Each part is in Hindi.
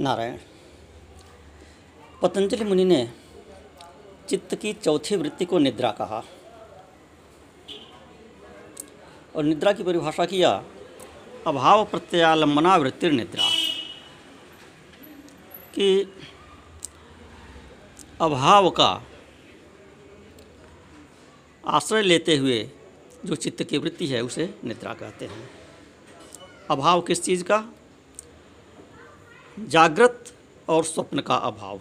नारायण। पतंजलि मुनि ने चित्त की चौथी वृत्ति को निद्रा कहा और निद्रा की परिभाषा किया, अभाव प्रत्यालंबना वृत्ति निद्रा। कि अभाव का आश्रय लेते हुए जो चित्त की वृत्ति है, उसे निद्रा कहते हैं। अभाव किस चीज़ का? जागृत और स्वप्न का अभाव।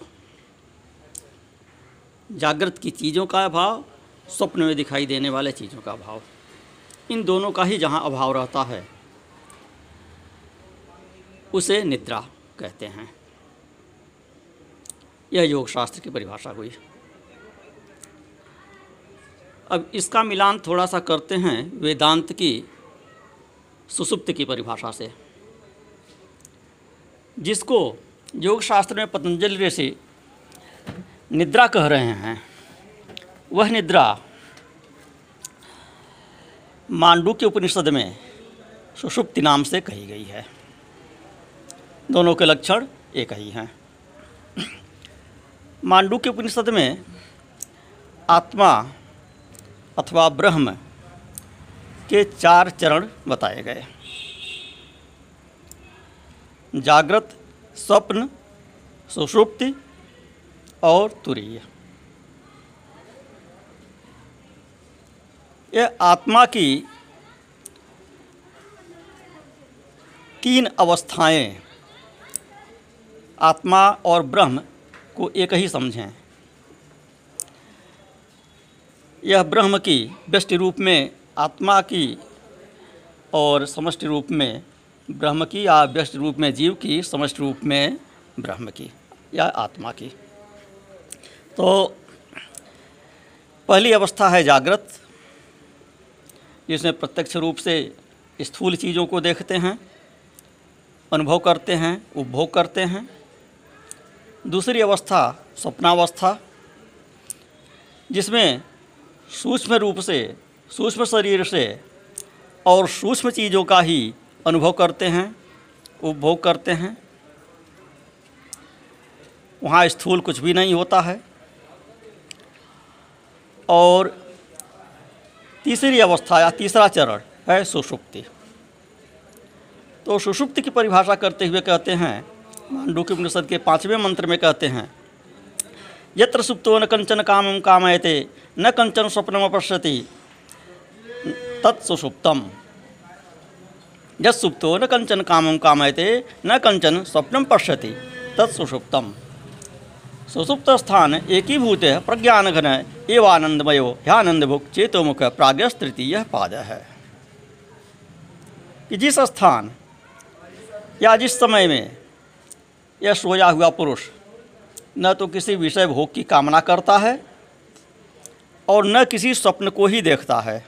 जागृत की चीज़ों का अभाव, स्वप्न में दिखाई देने वाले चीज़ों का अभाव। इन दोनों का ही जहाँ अभाव रहता है, उसे निद्रा कहते हैं। यह योग शास्त्र की परिभाषा हुई। अब इसका मिलान थोड़ा सा करते हैं वेदांत की, सुसुप्त की परिभाषा से। जिसको योग शास्त्र में पतंजलि ऋषि निद्रा कह रहे हैं, वह निद्रा मांडू के उपनिषद में सुषुप्ति नाम से कही गई है। दोनों के लक्षण एक ही हैं। मांडू के उपनिषद में आत्मा अथवा ब्रह्म के चार चरण बताए गए। जागृत, स्वप्न, सुषुप्ति और तुरीय। यह आत्मा की तीन अवस्थाएँ, आत्मा और ब्रह्म को एक ही समझें। यह ब्रह्म की व्यष्टि रूप में, आत्मा की और समष्टि रूप में ब्रह्म की या व्यस्त रूप में जीव की समस्त रूप में ब्रह्म की, या आत्मा की। तो पहली अवस्था है जागृत, जिसमें प्रत्यक्ष रूप से स्थूल चीज़ों को देखते हैं, अनुभव करते हैं, उपभोग करते हैं। दूसरी अवस्था स्वप्नावस्था, जिसमें सूक्ष्म रूप से, सूक्ष्म शरीर से और सूक्ष्म चीज़ों का ही अनुभव करते हैं, उपभोग करते हैं। वहाँ स्थूल कुछ भी नहीं होता है। और तीसरी अवस्था या तीसरा चरण है सुषुप्ति। तो सुषुप्ति की परिभाषा करते हुए कहते हैं, मांडू के उपनिषद के पाँचवें मंत्र में कहते हैं, यत्र सुप्तो न कंचन काम कामयते, न कंचन स्वप्नम पश्यति तत्सुषुप्तम यत्सुप्तो न कंचन कामम कामयते, न कंचन स्वप्नम पश्यति, तत्सुषुप्तम। सुसुप्त स्थान एकीभूत प्रज्ञान घन एवं आनंदमयो ह्यानंदभुक चेतोमुख प्राग्ञस तृतीय पाद। है कि जिस स्थान या जिस समय में यह सोया हुआ पुरुष, न तो किसी विषय भोग की कामना करता है, और न किसी स्वप्न को ही देखता है।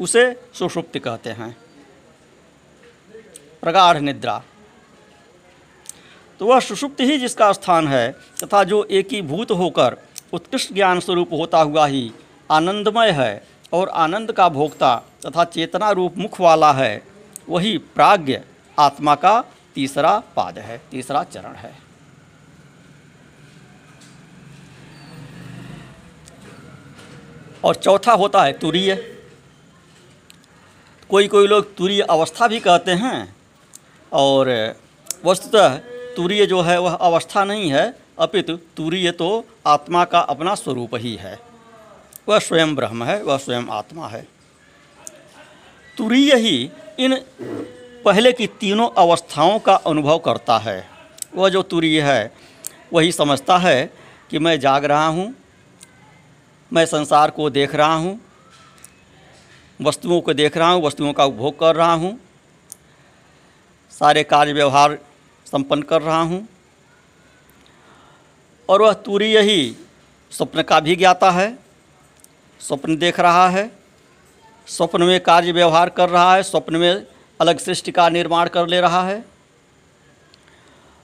उसे सुषुप्त कहते हैं। प्रगाढ़ निद्रा। तो वह सुषुप्ति ही जिसका स्थान है, तथा जो एकीभूत होकर उत्कृष्ट ज्ञान स्वरूप होता हुआ ही आनंदमय है और आनंद का भोक्ता तथा चेतना रूप मुख वाला है, वही प्राज्ञ आत्मा का तीसरा पाद है, तीसरा चरण है। और चौथा होता है तुरीय। कोई कोई लोग तुरीय अवस्था भी कहते हैं और, वस्तुतः तुरीय जो है, वह अवस्था नहीं है, अपितु तुरीय तो आत्मा का अपना स्वरूप ही है। वह स्वयं ब्रह्म है, वह स्वयं आत्मा है। तुरीय ही इन पहले की तीनों अवस्थाओं का अनुभव करता है। वह जो तुरीय है, वही समझता है कि मैं जाग रहा हूँ, मैं संसार को देख रहा हूँ, वस्तुओं को देख रहा हूँ, वस्तुओं का उपभोग कर रहा हूँ सारे कार्य व्यवहार संपन्न कर रहा हूँ। और वह तुरीय ही स्वप्न का भी ज्ञाता है, स्वप्न देख रहा है, स्वप्न में कार्य व्यवहार कर रहा है, स्वप्न में अलग सृष्टि का निर्माण कर ले रहा है।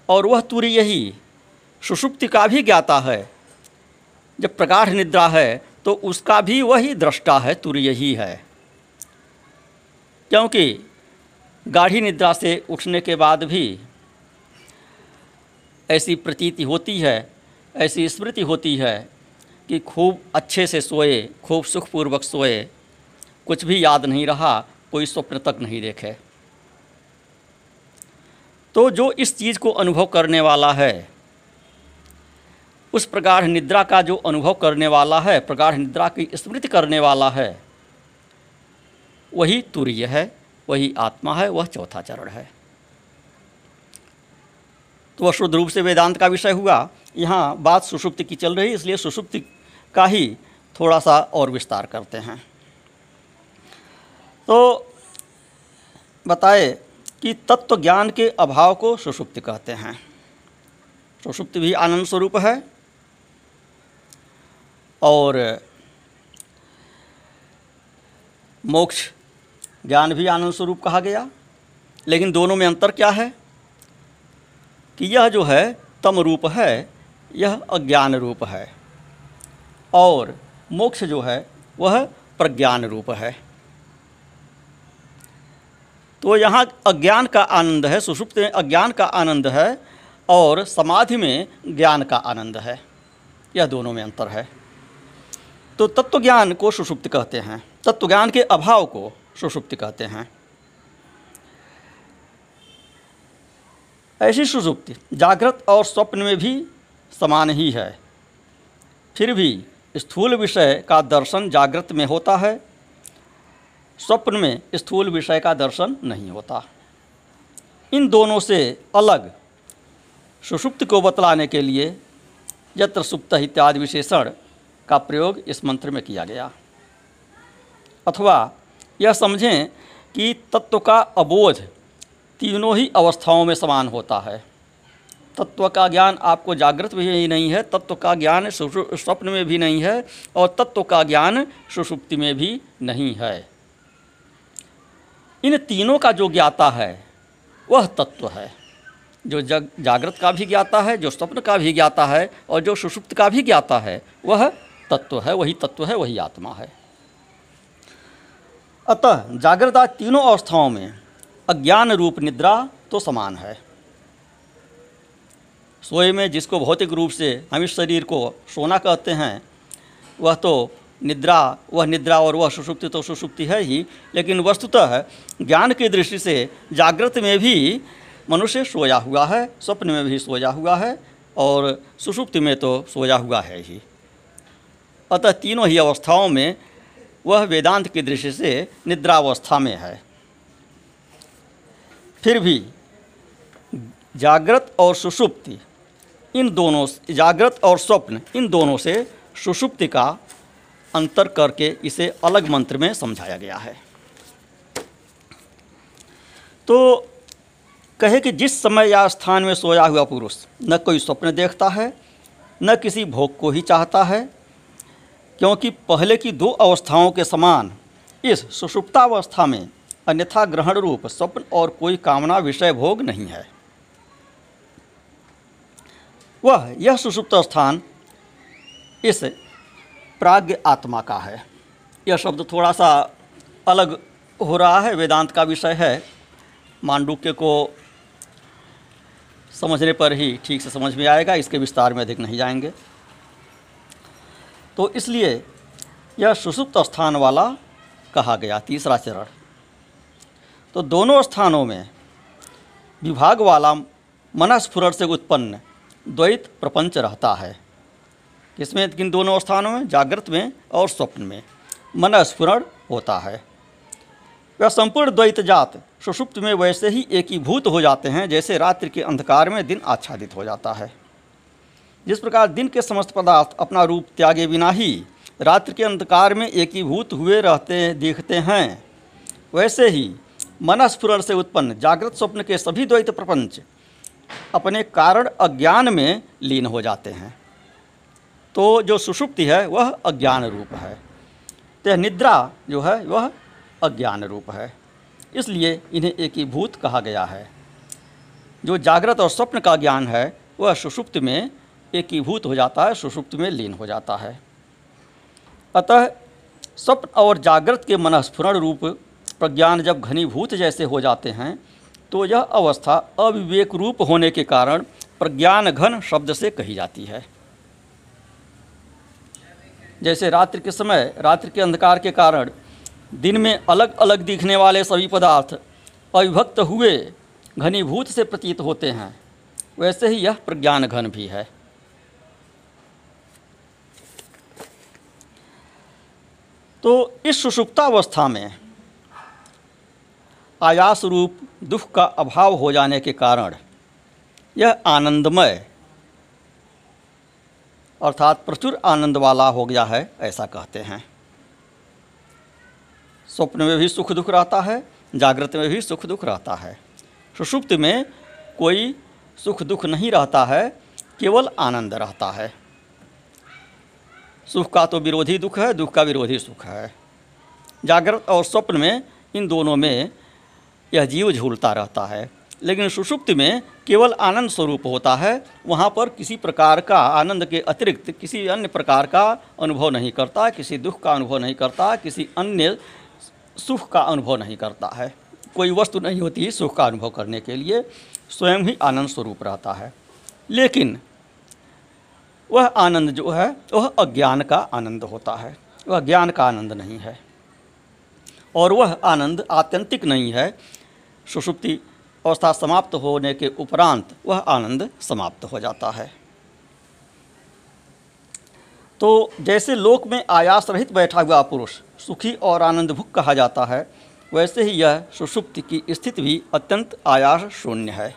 और वह तुरीय ही सुषुप्ति का भी ज्ञाता है। जब प्रगाढ़ निद्रा है तो उसका भी वही दृष्टा है तुरीय ही है। क्योंकि गाढ़ी निद्रा से उठने के बाद भी ऐसी प्रतीति होती है, ऐसी स्मृति होती है कि खूब अच्छे से सोए, खूब सुखपूर्वक सोए, कुछ भी याद नहीं रहा, कोई स्वप्न तक नहीं देखे। तो जो इस चीज़ को अनुभव करने वाला है, उस प्रकार निद्रा का जो अनुभव करने वाला है, प्रगाढ़ निद्रा की स्मृति करने वाला है, वही तुरीय है। वही आत्मा है, वह चौथा चरण है। तो वह शुद्ध रूप से वेदांत का विषय हुआ। यहाँ बात सुषुप्ति की चल रही इसलिए सुषुप्ति का ही थोड़ा सा और विस्तार करते हैं। तो बताए कि तत्व ज्ञान के अभाव को सुषुप्ति कहते हैं। सुषुप्ति भी आनंद स्वरूप है और मोक्ष ज्ञान भी आनंद स्वरूप कहा गया। लेकिन दोनों में अंतर क्या है? कि यह जो है, तम रूप है, यह अज्ञान रूप है। और मोक्ष जो है, वह प्रज्ञान रूप है। तो यहाँ अज्ञान का आनंद है सुषुप्त में अज्ञान का आनंद है, और समाधि में ज्ञान का आनंद है। यह दोनों में अंतर है। तो तत्व ज्ञान को सुषुप्त कहते हैं। तत्व ज्ञान के अभाव को सुषुप्ति कहते हैं। ऐसी सुषुप्ति जागृत और स्वप्न में भी समान ही है। फिर भी स्थूल विषय का दर्शन जागृत में होता है। स्वप्न में स्थूल विषय का दर्शन नहीं होता। इन दोनों से अलग सुषुप्त को बतलाने के लिए यत्र सुप्त इत्यादि विशेषण का प्रयोग इस मंत्र में किया गया। अथवा यह समझें कि तत्व का अबोध तीनों ही अवस्थाओं में समान होता है। तत्व का ज्ञान आपको जागृत भी नहीं है, तत्व का ज्ञान स्वप्न में भी नहीं है और तत्व का ज्ञान सुषुप्ति में भी नहीं है। इन तीनों का जो ज्ञाता है, वह तत्व है। जो जग, जागृत का भी ज्ञाता है, जो स्वप्न का भी ज्ञाता है और जो सुषुप्त का भी ज्ञाता है, वह तत्व है, वही तत्व है, वही आत्मा है। अतः जागृता तीनों अवस्थाओं में अज्ञान रूप निद्रा तो समान है। सोए में जिसको भौतिक रूप से हम इस शरीर को सोना कहते हैं, वह तो निद्रा, वह निद्रा और वह सुषुप्ति तो सुषुप्ति है ही, लेकिन वस्तुतः ज्ञान की दृष्टि से जागृत में भी मनुष्य सोया हुआ है, स्वप्न में भी सोया हुआ है और सुषुप्ति में तो सोया हुआ है ही। अतः तीनों ही अवस्थाओं में वह वेदांत की दृष्टि से निद्रावस्था में है। फिर भी जागृत और सुषुप्ति इन दोनों जागृत और स्वप्न, इन दोनों से सुषुप्ति का अंतर करके इसे अलग मंत्र में समझाया गया है। तो कहे कि जिस समय या स्थान में सोया हुआ पुरुष न कोई स्वप्न देखता है, न किसी भोग को ही चाहता है क्योंकि पहले की दो अवस्थाओं के समान, इस सुषुप्तावस्था में अन्यथा ग्रहण रूप स्वप्न और कोई कामना विषय भोग नहीं है। वह यह सुषुप्त स्थान इस प्राग्ञ आत्मा का है। यह शब्द थोड़ा सा अलग हो रहा है, वेदांत का विषय है। मांडुक्य को समझने पर ही ठीक से समझ में आएगा, इसके विस्तार में अधिक नहीं जाएँगे। तो इसलिए यह सुषुप्त स्थान वाला कहा गया तीसरा चरण। तो दोनों स्थानों में विभाग वाला मनस्फुरण से उत्पन्न द्वैत प्रपंच रहता है। किसमें किन दोनों स्थानों में, जागृत में और स्वप्न में मनस्फुरण होता है। वह संपूर्ण द्वैत जात सुषुप्त में वैसे ही एकीभूत हो जाते हैं, जैसे रात्रि के अंधकार में दिन आच्छादित हो जाता है। जिस प्रकार दिन के समस्त पदार्थ अपना रूप त्यागे बिना ही रात्रि के अंधकार में एकीभूत हुए रहते, देखते हैं, वैसे ही मनस्फुरण से उत्पन्न जागृत स्वप्न के सभी द्वैत प्रपंच अपने कारण अज्ञान में लीन हो जाते हैं। तो जो सुषुप्ति है, वह अज्ञान रूप है। तो निद्रा जो है, वह अज्ञान रूप है। इसलिए इन्हें एकीभूत कहा गया है। जो जागृत और स्वप्न का ज्ञान है, वह सुषुप्त में एकीभूत हो जाता है, सुषुप्त में लीन हो जाता है। अतः स्वप्न और जागृत के मनस्फुरण रूप प्रज्ञान जब घनीभूत जैसे हो जाते हैं तो यह अवस्था अविवेक रूप होने के कारण प्रज्ञान घन शब्द से कही जाती है। जैसे रात्रि के समय, रात्रि के अंधकार के कारण दिन में अलग अलग दिखने वाले सभी पदार्थ अविभक्त हुए, घनीभूत से प्रतीत होते हैं, वैसे ही यह प्रज्ञान घन भी है। तो इस सुषुप्तावस्था में आयास रूप दुख का अभाव हो जाने के कारण यह आनंदमय अर्थात प्रचुर आनंद वाला हो गया है, ऐसा कहते हैं। स्वप्न में भी सुख दुख रहता है, जागृत में भी सुख दुख रहता है। सुषुप्त में कोई सुख दुख नहीं रहता है, केवल आनंद रहता है। सुख का तो विरोधी दुख है, दुख का विरोधी सुख है। जागृत और स्वप्न में इन दोनों में यह जीव झूलता रहता है। लेकिन सुषुप्ति में केवल आनंद स्वरूप होता है, वहाँ पर किसी प्रकार का आनंद के अतिरिक्त किसी अन्य प्रकार का अनुभव नहीं करता, किसी दुख का अनुभव नहीं करता, किसी अन्य सुख का अनुभव नहीं करता है। कोई वस्तु नहीं होती सुख का अनुभव करने के लिए, स्वयं ही आनंद स्वरूप रहता है। लेकिन वह आनंद जो है, वह अज्ञान का आनंद होता है। वह ज्ञान का आनंद नहीं है। और वह आनंद आत्यंतिक नहीं है। सुषुप्ति अवस्था समाप्त होने के उपरांत वह आनंद समाप्त हो जाता है। तो जैसे लोक में आयास रहित बैठा हुआ पुरुष सुखी और आनंद भुक कहा जाता है, वैसे ही यह सुषुप्ति की स्थिति भी अत्यंत आयास शून्य है।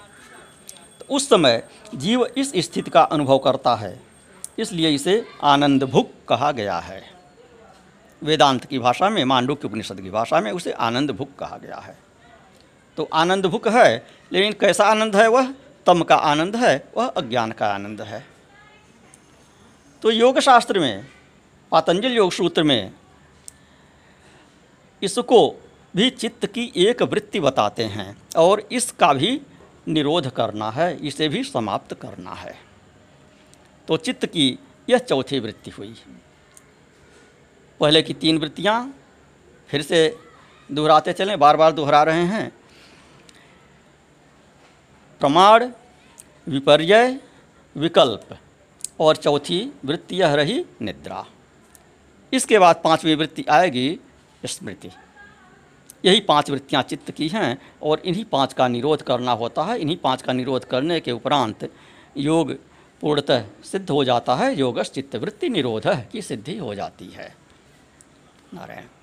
तो उस समय जीव इस स्थिति का अनुभव करता है। इसलिए इसे आनंद भुक कहा गया है। वेदांत की भाषा में मांडू की उपनिषद की भाषा में उसे आनंद भुक कहा गया है। तो आनंद भुक है, लेकिन कैसा आनंद है वह? तम का आनंद है, वह अज्ञान का आनंद है। तो योग शास्त्र में, पातंजल योग सूत्र में, इसको भी चित्त की एक वृत्ति बताते हैं और इसका भी निरोध करना है, इसे भी समाप्त करना है। तो चित्त की यह चौथी वृत्ति हुई। पहले की तीन वृत्तियाँ, फिर से दोहराते चलें बार बार दोहरा रहे हैं। प्रमाण विपर्य विकल्प, और चौथी वृत्ति यह रही निद्रा। इसके बाद पांचवी वृत्ति आएगी स्मृति। यही पाँच वृत्तियाँ चित्त की हैं, और इन्हीं पाँच का निरोध करना होता है। इन्हीं पाँच का निरोध करने के उपरांत योग पूर्णतः सिद्ध हो जाता है। योगश चित्तवृत्ति निरोध की सिद्धि हो जाती है। नारायण।